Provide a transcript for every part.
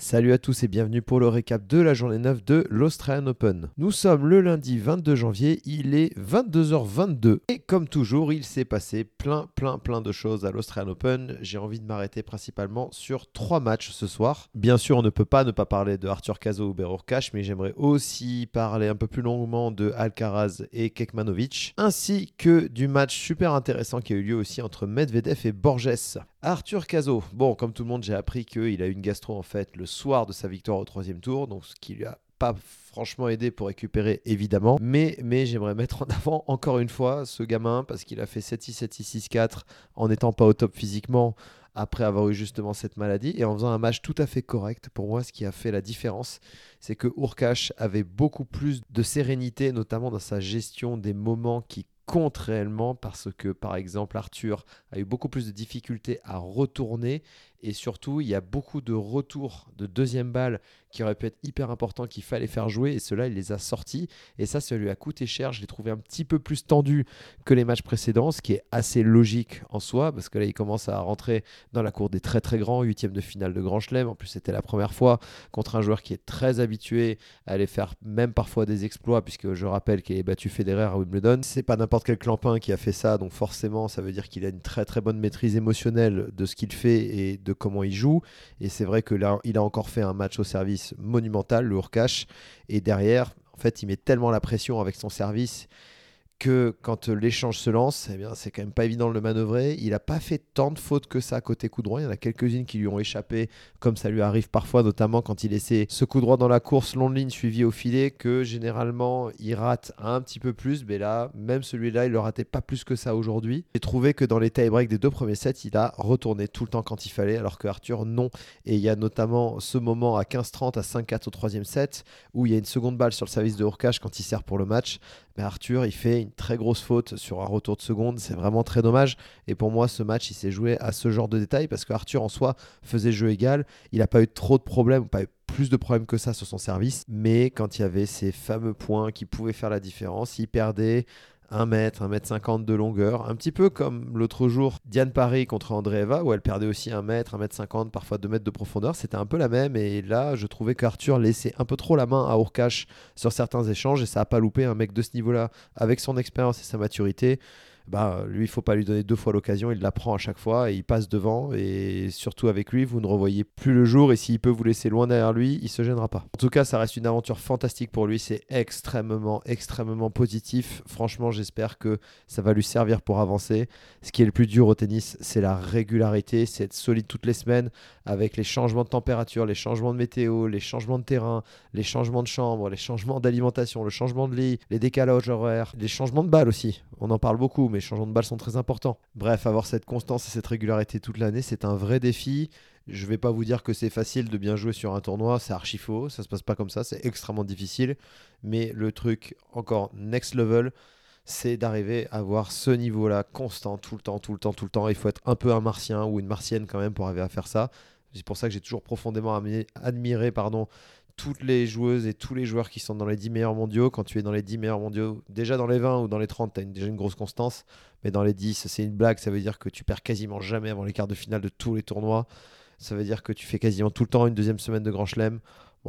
Salut à tous et bienvenue pour le récap de la journée 9 de l'Australian Open. Nous sommes le lundi 22 janvier, il est 22h22 et comme toujours, il s'est passé plein plein plein de choses à l'Australian Open. J'ai envie de m'arrêter principalement sur trois matchs ce soir. Bien sûr, on ne peut pas ne pas parler de Arthur Cazot ou Berurkash, mais j'aimerais aussi parler un peu plus longuement de Alcaraz et Kekmanovic, ainsi que du match super intéressant qui a eu lieu aussi entre Medvedev et Borges. Arthur Cazot, bon, comme tout le monde, j'ai appris qu'il a eu une gastro en fait le soir de sa victoire au troisième tour, donc ce qui lui a pas franchement aidé pour récupérer évidemment, mais, j'aimerais mettre en avant encore une fois ce gamin parce qu'il a fait 7-6, 7-6, 6-4 en n'étant pas au top physiquement après avoir eu justement cette maladie et en faisant un match tout à fait correct. Pour moi, ce qui a fait la différence, c'est que Urkash avait beaucoup plus de sérénité, notamment dans sa gestion des moments qui comptent réellement parce que par exemple Arthur a eu beaucoup plus de difficultés à retourner et surtout il y a beaucoup de retours de deuxième balle qui auraient pu être hyper importants qu'il fallait faire jouer. Et cela il les a sortis. Et ça ça lui a coûté cher. Je l'ai trouvé un petit peu plus tendu que les matchs précédents ce qui est assez logique en soi parce que là il commence à rentrer dans la cour des très très grands. Huitième de finale de Grand Chelem. En plus c'était la première fois contre un joueur qui est très habitué à aller faire même parfois des exploits puisque je rappelle qu'il est battu Federer à Wimbledon. C'est pas n'importe quel clampin qui a fait ça donc forcément ça veut dire qu'il a une très très bonne maîtrise émotionnelle de ce qu'il fait et de comment il joue. Et c'est vrai que là, il a encore fait un match au service monumental, le Urkash. Et derrière, en fait, il met tellement la pression avec son service que quand l'échange se lance, eh bien, c'est quand même pas évident de le manœuvrer. Il n'a pas fait tant de fautes que ça côté coup droit. Il y en a quelques-unes qui lui ont échappé, comme ça lui arrive parfois, notamment quand il essaie ce coup droit dans la course long ligne suivi au filet, que généralement il rate un petit peu plus. Mais là, même celui-là, il le ratait pas plus que ça aujourd'hui. J'ai trouvé que dans les tie-breaks des deux premiers sets, il a retourné tout le temps quand il fallait, alors que Arthur, non. Et il y a notamment ce moment à 15-30 à 5-4 au troisième set, où il y a une seconde balle sur le service de Urkash quand il sert pour le match. Mais Arthur, il fait une très grosse faute sur un retour de seconde. C'est vraiment très dommage. Et pour moi, ce match, il s'est joué à ce genre de détails parce que Arthur, en soi, faisait jeu égal. Il n'a pas eu trop de problèmes, pas eu plus de problèmes que ça sur son service. Mais quand il y avait ces fameux points qui pouvaient faire la différence, il perdait 1 mètre, 1 mètre 50 de longueur, un petit peu comme l'autre jour Diane Paris contre Andreeva où elle perdait aussi 1 mètre, 1 mètre 50, parfois 2 mètres de profondeur, c'était un peu la même. Et là je trouvais qu'Arthur laissait un peu trop la main à Urkash sur certains échanges. Et ça a pas loupé un mec de ce niveau-là avec son expérience et sa maturité bah, lui, il faut pas lui donner deux fois l'occasion, il la prend à chaque fois et il passe devant. Et surtout avec lui, vous ne revoyez plus le jour et s'il peut vous laisser loin derrière lui, il se gênera pas. En tout cas, ça reste une aventure fantastique pour lui, c'est extrêmement, extrêmement positif. Franchement, j'espère que ça va lui servir pour avancer. Ce qui est le plus dur au tennis, c'est la régularité, c'est être solide toutes les semaines avec les changements de température, les changements de météo, les changements de terrain, les changements de chambre, les changements d'alimentation, le changement de lit, les décalages horaires, les changements de balles aussi. On en parle beaucoup, mais les changements de balles sont très importants. Bref, avoir cette constance et cette régularité toute l'année, c'est un vrai défi. Je vais pas vous dire que c'est facile de bien jouer sur un tournoi, c'est archi faux, ça se passe pas comme ça, c'est extrêmement difficile. Mais le truc encore next level, c'est d'arriver à avoir ce niveau-là constant, tout le temps, tout le temps, tout le temps. Il faut être un peu un martien ou une martienne quand même pour arriver à faire ça. C'est pour ça que j'ai toujours profondément admiré pardon, toutes les joueuses et tous les joueurs qui sont dans les 10 meilleurs mondiaux. Quand tu es dans les 10 meilleurs mondiaux, déjà dans les 20 ou dans les 30, tu as déjà une grosse constance. Mais dans les 10, c'est une blague. Ça veut dire que tu perds quasiment jamais avant les quarts de finale de tous les tournois. Ça veut dire que tu fais quasiment tout le temps une deuxième semaine de Grand Chelem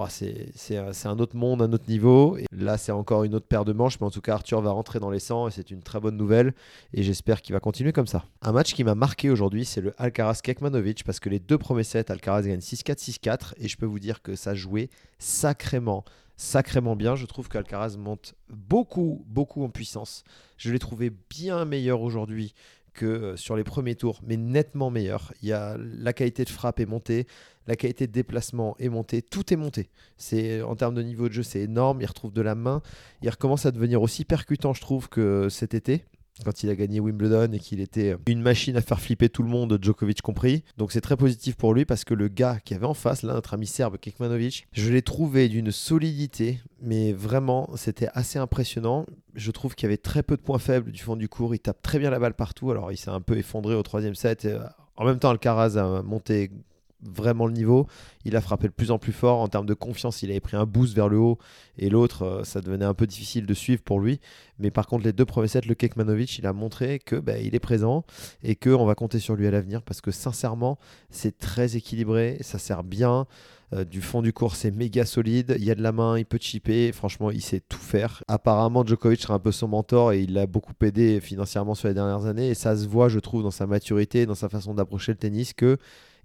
c'est un autre monde, un autre niveau. Et là, c'est encore une autre paire de manches. Mais en tout cas, Arthur va rentrer dans les 100 et c'est une très bonne nouvelle. Et j'espère qu'il va continuer comme ça. Un match qui m'a marqué aujourd'hui, c'est le Alcaraz-Kekmanovic. Parce que les deux premiers sets, Alcaraz gagne 6-4, 6-4. Et je peux vous dire que ça jouait sacrément, sacrément bien. Je trouve qu'Alcaraz monte beaucoup, beaucoup en puissance. Je l'ai trouvé bien meilleur aujourd'hui que euh, sur les premiers tours, mais nettement meilleur. Il a la qualité de frappe est montée, la qualité de déplacement est montée, tout est monté. C'est en termes de niveau de jeu, c'est énorme. Il retrouve de la main, il recommence à devenir aussi percutant, je trouve, que cet été quand il a gagné Wimbledon et qu'il était une machine à faire flipper tout le monde, Djokovic compris. Donc c'est très positif pour lui parce que le gars qui avait en face, là, notre ami serbe Kekmanovic, je l'ai trouvé d'une solidité, mais vraiment, c'était assez impressionnant. Je trouve qu'il y avait très peu de points faibles du fond du cours. Il tape très bien la balle partout. Alors il s'est un peu effondré au troisième set. En même temps, Alcaraz a monté vraiment le niveau. Il a frappé de plus en plus fort en termes de confiance. Il avait pris un boost vers le haut et l'autre, euh, ça devenait un peu difficile de suivre pour lui. Mais par contre, les deux premiers sets, le Kekmanovic, il a montré que bah, il est présent et qu'on va compter sur lui à l'avenir parce que sincèrement, c'est très équilibré, ça sert bien. Euh, du fond du cours, c'est méga solide. Il y a de la main, il peut chipper. Franchement, il sait tout faire. Apparemment, Djokovic sera un peu son mentor et il l'a beaucoup aidé financièrement sur les dernières années. Et ça se voit, je trouve, dans sa maturité, dans sa façon d'approcher le tennis, que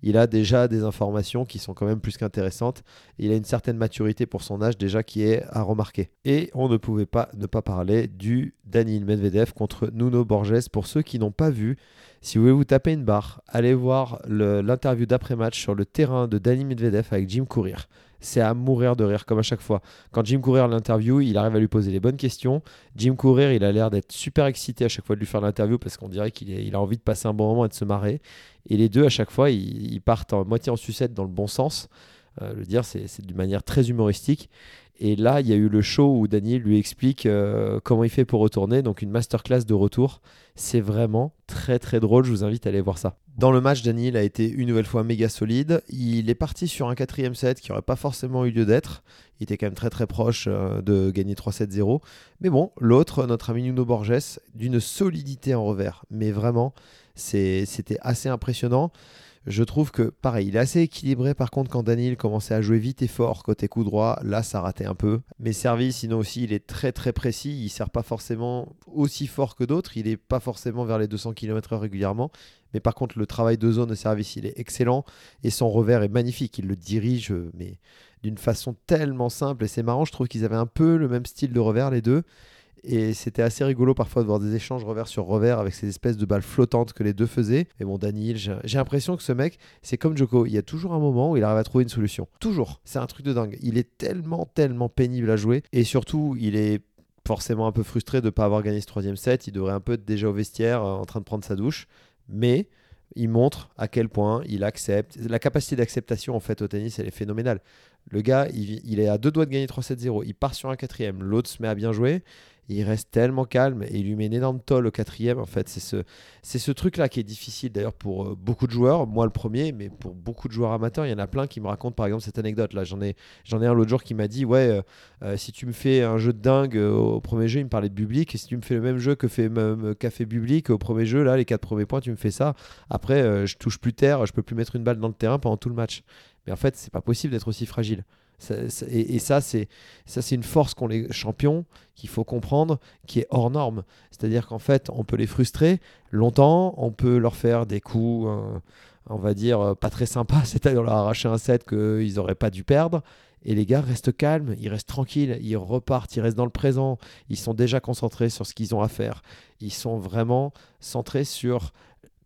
il a déjà des informations qui sont quand même plus qu'intéressantes. Il a une certaine maturité pour son âge déjà qui est à remarquer. Et on ne pouvait pas ne pas parler du Daniel Medvedev contre Nuno Borges. Pour ceux qui n'ont pas vu, si vous voulez vous taper une barre, allez voir l'interview d'après-match sur le terrain de Daniel Medvedev avec Jim Courir c'est à mourir de rire comme à chaque fois. Quand Jim Courir l'interview, il arrive à lui poser les bonnes questions. Jim Courir, il a l'air d'être super excité à chaque fois de lui faire l'interview parce qu'on dirait qu'il a envie de passer un bon moment et de se marrer. Et les deux, à chaque fois, ils, partent en moitié en sucette dans le bon sens. Euh, le dire, c'est d'une manière très humoristique. Et là, il y a eu le show où Daniel lui explique euh, comment il fait pour retourner, donc une masterclass de retour. C'est vraiment très très drôle, je vous invite à aller voir ça. Dans le match, Daniel a été une nouvelle fois méga solide. Il est parti sur un quatrième set qui n'aurait pas forcément eu lieu d'être. Il était quand même très très proche euh, de gagner 3-7-0. Mais bon, l'autre, notre ami Nuno Borges, d'une solidité en revers. Mais vraiment, c'était assez impressionnant. Je trouve que, pareil, il est assez équilibré. Par contre, quand Daniel commençait à jouer vite et fort côté coup droit, là, ça ratait un peu. Mais service, sinon aussi, il est très très précis. Il sert pas forcément aussi fort que d'autres. Il n'est pas forcément vers les 200 km/h régulièrement. Mais par contre, le travail de zone de service, il est excellent. Et son revers est magnifique. Il le dirige, mais d'une façon tellement simple. Et c'est marrant, je trouve qu'ils avaient un peu le même style de revers, les deux. Et c'était assez rigolo parfois de voir des échanges revers sur revers avec ces espèces de balles flottantes que les deux faisaient. Et bon, Daniel, j'ai l'impression que ce mec, c'est comme Joko. Il y a toujours un moment où il arrive à trouver une solution. Toujours. C'est un truc de dingue. Il est tellement, tellement pénible à jouer. Et surtout, il est forcément un peu frustré de ne pas avoir gagné ce troisième set. Il devrait un peu être déjà au vestiaire euh, en train de prendre sa douche. Mais il montre à quel point il accepte. La capacité d'acceptation en fait au tennis, elle est phénoménale. Le gars, il est à deux doigts de gagner 3-7-0. Il part sur un quatrième. L'autre se met à bien jouer il reste tellement calme et il lui met une énorme tolle au quatrième. En fait, c'est ce, c'est ce truc-là qui est difficile d'ailleurs pour euh, beaucoup de joueurs, moi le premier, mais pour beaucoup de joueurs amateurs, il y en a plein qui me racontent par exemple cette anecdote. Là, j'en ai, j'en ai un l'autre jour qui m'a dit Ouais, euh, euh, si tu me fais un jeu de dingue au premier jeu, il me parlait de Public, et si tu me fais le même jeu que fait, fait Public au premier jeu, là, les quatre premiers points, tu me fais ça. Après, je touche plus terre, je peux plus mettre une balle dans le terrain pendant tout le match. Mais en fait, c'est pas possible d'être aussi fragile et, ça, c'est ça, c'est une force qu'ont les champions qu'il faut comprendre, qui est hors norme. C'est-à-dire qu'en fait, on peut les frustrer longtemps, on peut leur faire des coups, euh, on va dire euh, pas très sympas, c'est-à-dire leur arracher un set qu'ils n'auraient pas dû perdre. Et les gars restent calmes, ils restent tranquilles, ils repartent, ils restent dans le présent, ils sont déjà concentrés sur ce qu'ils ont à faire. Ils sont vraiment centrés sur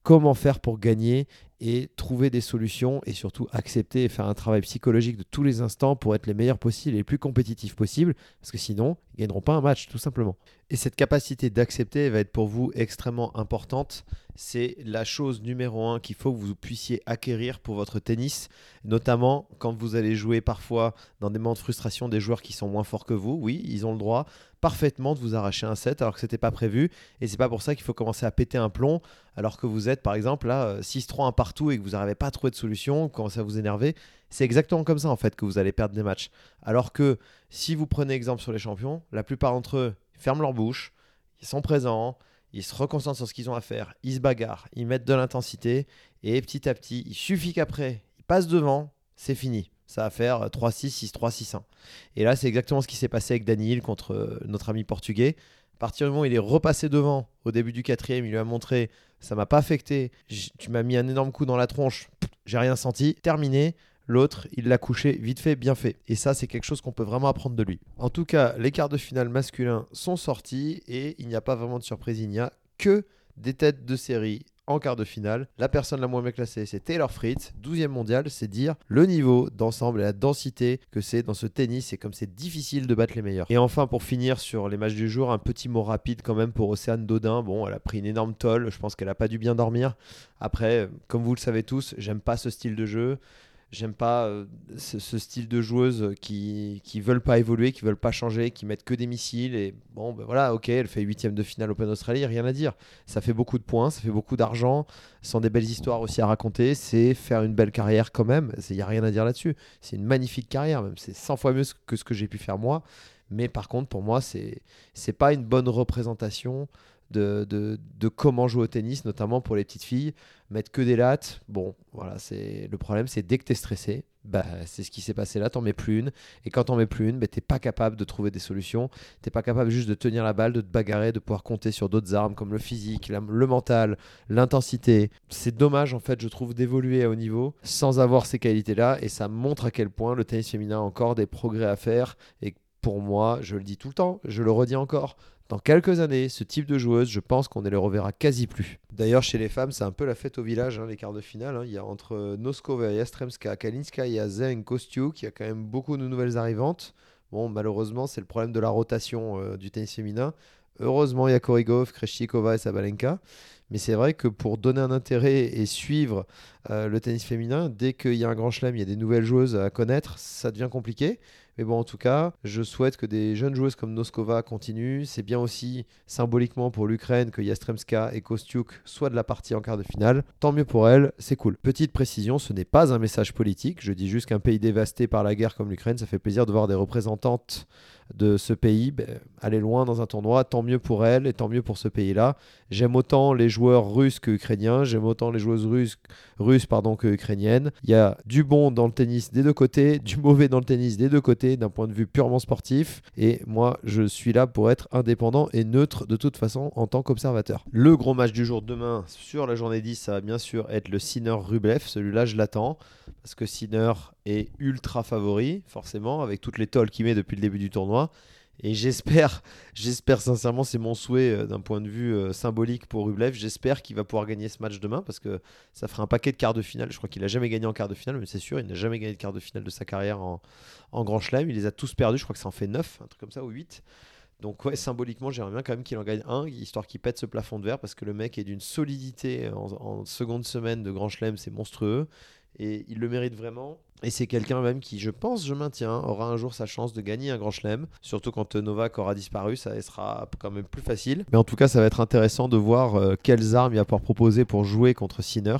comment faire pour gagner et trouver des solutions et surtout accepter et faire un travail psychologique de tous les instants pour être les meilleurs possibles et les plus compétitifs possibles parce que sinon ils gagneront pas un match tout simplement. Et cette capacité d'accepter va être pour vous extrêmement importante. C'est la chose numéro un qu'il faut que vous puissiez acquérir pour votre tennis, notamment quand vous allez jouer parfois dans des moments de frustration des joueurs qui sont moins forts que vous. Oui, ils ont le droit parfaitement de vous arracher un set alors que c'était pas prévu. Et c'est pas pour ça qu'il faut commencer à péter un plomb alors que vous êtes par exemple là 6-3 un partout et que vous n'arrivez pas à trouver de solution, commencez à vous énerver. C'est exactement comme ça en fait que vous allez perdre des matchs. Alors que si vous prenez exemple sur les champions, la plupart d'entre eux ferment leur bouche, ils sont présents, ils se reconcentrent sur ce qu'ils ont à faire, ils se bagarrent, ils mettent de l'intensité et petit à petit, il suffit qu'après, ils passent devant, c'est fini. Ça va faire 3-6, 6-3, 6-1. Et là, c'est exactement ce qui s'est passé avec Daniel contre euh, notre ami portugais. À partir du moment où il est repassé devant au début du quatrième, il lui a montré ça m'a pas affecté, tu m'as mis un énorme coup dans la tronche, j'ai rien senti, terminé. L'autre, il l'a couché vite fait, bien fait. Et ça, c'est quelque chose qu'on peut vraiment apprendre de lui. En tout cas, les quarts de finale masculins sont sortis et il n'y a pas vraiment de surprise. Il n'y a que des têtes de série en quart de finale. La personne la moins bien classée, c'est Taylor Fritz, 12e mondial. C'est dire le niveau d'ensemble et la densité que c'est dans ce tennis et comme c'est difficile de battre les meilleurs. Et enfin, pour finir sur les matchs du jour, un petit mot rapide quand même pour Océane Dodin. Bon, elle a pris une énorme tolle. Je pense qu'elle n'a pas dû bien dormir. Après, comme vous le savez tous, j'aime pas ce style de jeu. J'aime pas euh, ce, style de joueuse qui, qui veulent pas évoluer, qui veulent pas changer, qui mettent que des missiles. Et bon, ben voilà, ok, elle fait huitième de finale Open Australie, rien à dire. Ça fait beaucoup de points, ça fait beaucoup d'argent, sont des belles histoires aussi à raconter. C'est faire une belle carrière quand même. Il n'y a rien à dire là-dessus. C'est une magnifique carrière, même. C'est 100 fois mieux que ce que j'ai pu faire moi. Mais par contre, pour moi, c'est c'est pas une bonne représentation de, de, de, comment jouer au tennis, notamment pour les petites filles. Mettre que des lattes, bon, voilà, c'est le problème, c'est dès que tu es stressé, bah, c'est ce qui s'est passé là, t'en mets plus une. Et quand t'en mets plus une, bah, t'es pas capable de trouver des solutions. T'es pas capable juste de tenir la balle, de te bagarrer, de pouvoir compter sur d'autres armes comme le physique, le mental, l'intensité. C'est dommage en fait, je trouve, d'évoluer à haut niveau sans avoir ces qualités-là. Et ça montre à quel point le tennis féminin a encore des progrès à faire. Et pour moi, je le dis tout le temps, je le redis encore, dans quelques années, ce type de joueuse, je pense qu'on ne les reverra quasi plus. D'ailleurs, chez les femmes, c'est un peu la fête au village, hein, les quarts de finale. Hein. Il y a entre Noskova, Yastremska, Kalinska, il y a Zeng, Kostiuk, il y a quand même beaucoup de nouvelles arrivantes. Bon, malheureusement, c'est le problème de la rotation euh, du tennis féminin. Heureusement, il y a Korigov, Kreshikova et Sabalenka. Mais c'est vrai que pour donner un intérêt et suivre euh, le tennis féminin, dès qu'il y a un grand chelem, il y a des nouvelles joueuses à connaître, ça devient compliqué. Mais bon, en tout cas, je souhaite que des jeunes joueuses comme Noskova continuent. C'est bien aussi symboliquement pour l'Ukraine que Yastremska et Kostiuk soient de la partie en quart de finale. Tant mieux pour elles, c'est cool. Petite précision, ce n'est pas un message politique. Je dis juste qu'un pays dévasté par la guerre comme l'Ukraine, ça fait plaisir de voir des représentantes de ce pays ben, aller loin dans un tournoi. Tant mieux pour elles et tant mieux pour ce pays-là. J'aime autant les joueurs russes que ukrainiens. J'aime autant les joueuses russes, russes pardon, que ukrainiennes. Il y a du bon dans le tennis des deux côtés, du mauvais dans le tennis des deux côtés d'un point de vue purement sportif. Et moi, je suis là pour être indépendant et neutre de toute façon en tant qu'observateur. Le gros match du jour demain sur la journée 10, ça va bien sûr être le Sinner-Rublev. Celui-là, je l'attends parce que Sinner est ultra favori, forcément, avec toutes les tolles qu'il met depuis le début du tournoi. Et j'espère, j'espère sincèrement, c'est mon souhait euh, d'un point de vue euh, symbolique pour Rublev. J'espère qu'il va pouvoir gagner ce match demain parce que ça fera un paquet de quarts de finale. Je crois qu'il n'a jamais gagné en quart de finale, mais c'est sûr, il n'a jamais gagné de quart de finale de sa carrière en, Grand Chelem. Il les a tous perdus, je crois que ça en fait 9, un truc comme ça, ou 8. Donc symboliquement, j'aimerais bien quand même qu'il en gagne un, histoire qu'il pète ce plafond de verre, parce que le mec est d'une solidité en, en, seconde semaine de Grand Chelem, c'est monstrueux. Et il le mérite vraiment. Et c'est quelqu'un même qui, je pense, je maintiens, aura un jour sa chance de gagner un grand chelem. Surtout quand Novak aura disparu, ça sera quand même plus facile. Mais en tout cas, ça va être intéressant de voir euh, quelles armes il va pouvoir proposer pour jouer contre Sinner.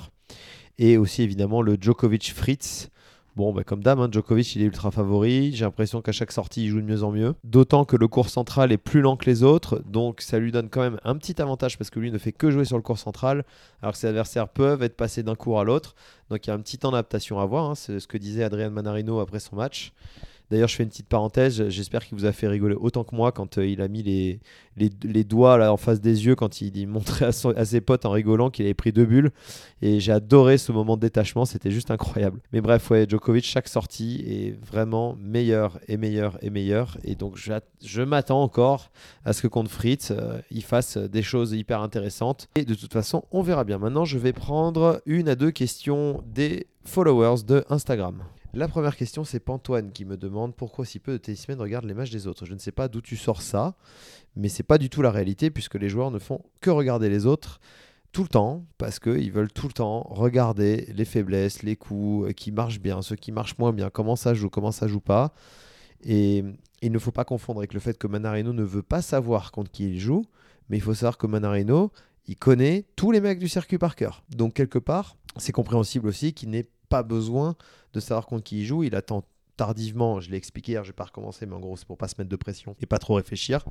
Et aussi évidemment le Djokovic Fritz Bon, bah, comme dame, hein, Djokovic, il est ultra favori. J'ai l'impression qu'à chaque sortie, il joue de mieux en mieux. D'autant que le cours central est plus lent que les autres. Donc, ça lui donne quand même un petit avantage parce que lui ne fait que jouer sur le cours central. Alors que ses adversaires peuvent être passés d'un cours à l'autre. Donc, il y a un petit temps d'adaptation à voir. Hein. C'est ce que disait Adrian Manarino après son match. D'ailleurs, je fais une petite parenthèse. J'espère qu'il vous a fait rigoler autant que moi quand euh, il a mis les, les, doigts là, en face des yeux, quand il, montrait à, ses potes en rigolant qu'il avait pris deux bulles. Et j'ai adoré ce moment de détachement. C'était juste incroyable. Mais bref, ouais, Djokovic, chaque sortie est vraiment meilleure et meilleure et meilleure. Et donc, je m'attends encore à ce que contre Fritz, euh, il fasse des choses hyper intéressantes. Et de toute façon, on verra bien. Maintenant, je vais prendre une à deux questions des followers de Instagram. La première question, c'est Pantoine qui me demande pourquoi si peu de tennismen regardent les matchs des autres. Je ne sais pas d'où tu sors ça, mais c'est pas du tout la réalité puisque les joueurs ne font que regarder les autres tout le temps parce qu'ils veulent tout le temps regarder les faiblesses, les coups euh, qui marchent bien, ceux qui marchent moins bien, comment ça joue, comment ça joue pas. Et il ne faut pas confondre avec le fait que Manarino ne veut pas savoir contre qui il joue, mais il faut savoir que Manarino, il connaît tous les mecs du circuit par cœur. Donc quelque part, c'est compréhensible aussi qu'il n'ait pas besoin de savoir contre qui il joue. Il attend tardivement, je l'ai expliqué hier, je vais pas recommencer, mais en gros, c'est pour pas se mettre de pression et pas trop réfléchir.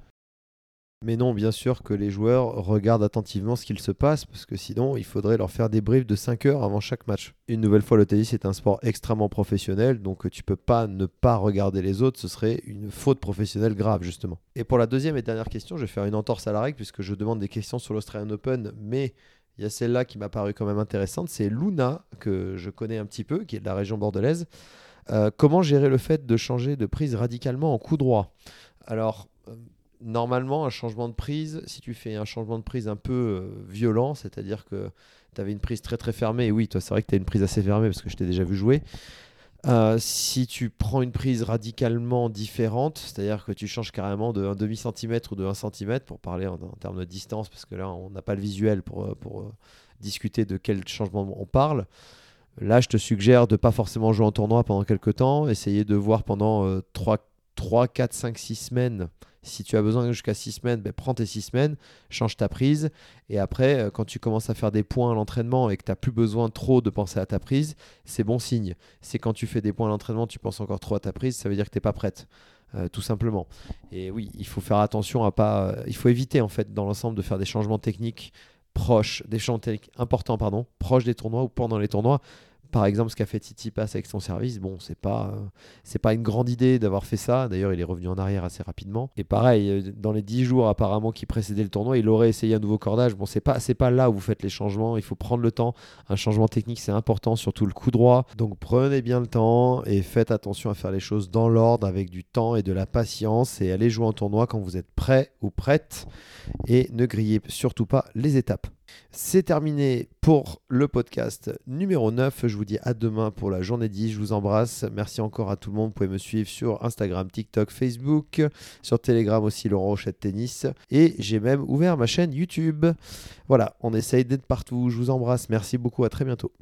Mais non, bien sûr que les joueurs regardent attentivement ce qu'il se passe, parce que sinon, il faudrait leur faire des briefs de 5 heures avant chaque match. Une nouvelle fois, le tennis est un sport extrêmement professionnel, donc tu peux pas ne pas regarder les autres, ce serait une faute professionnelle grave, justement. Et pour la deuxième et dernière question, je vais faire une entorse à la règle, puisque je demande des questions sur l'Australian Open, mais il y a celle-là qui m'a paru quand même intéressante, c'est Luna, que je connais un petit peu, qui est de la région bordelaise. Euh, comment gérer le fait de changer de prise radicalement en coup droit? Alors, euh, normalement, un changement de prise, si tu fais un changement de prise un peu euh, violent, c'est-à-dire que tu avais une prise très très fermée, et oui, toi c'est vrai que tu as une prise assez fermée parce que je t'ai déjà vu jouer, euh, si tu prends une prise radicalement différente, c'est-à-dire que tu changes carrément de 1 demi-centimètre ou de 1 centimètre, pour parler en, termes de distance, parce que là, on n'a pas le visuel pour, euh, euh, discuter de quel changement on parle. Là, je te suggère de ne pas forcément jouer en tournoi pendant quelques temps, essayer de voir pendant 3, 3, 4, 5, 6 semaines. Si tu as besoin jusqu'à 6 semaines, ben, prends tes 6 semaines, change ta prise. Et après, euh, quand tu commences à faire des points à l'entraînement et que tu n'as plus besoin trop de penser à ta prise, c'est bon signe. C'est quand tu fais des points à l'entraînement, tu penses encore trop à ta prise, ça veut dire que tu n'es pas prête. Euh, tout simplement. Et oui, il faut faire attention à pas. il faut éviter en fait dans l'ensemble de faire des changements techniques proches, des changements techniques importants, pardon, proches des tournois ou pendant les tournois, par exemple, ce qu'a fait Titi Pass avec son service, bon, c'est pas, euh, pas une grande idée d'avoir fait ça. D'ailleurs, il est revenu en arrière assez rapidement. Et pareil, euh, dans les 10 jours apparemment qui précédaient le tournoi, il aurait essayé un nouveau cordage. Bon, c'est pas, pas là où vous faites les changements. Il faut prendre le temps. Un changement technique, c'est important, surtout le coup droit. Donc prenez bien le temps et faites attention à faire les choses dans l'ordre, avec du temps et de la patience. Et allez jouer en tournoi quand vous êtes prêt ou prête. Et ne grillez surtout pas les étapes. C'est terminé pour le podcast numéro 9. Je vous dis à demain pour la journée 10. Je vous embrasse. Merci encore à tout le monde. Vous pouvez me suivre sur Instagram, TikTok, Facebook, sur Telegram aussi, Laurent Rochette Tennis. Et j'ai même ouvert ma chaîne YouTube. Voilà, on essaye d'être partout. Je vous embrasse. Merci beaucoup. À très bientôt.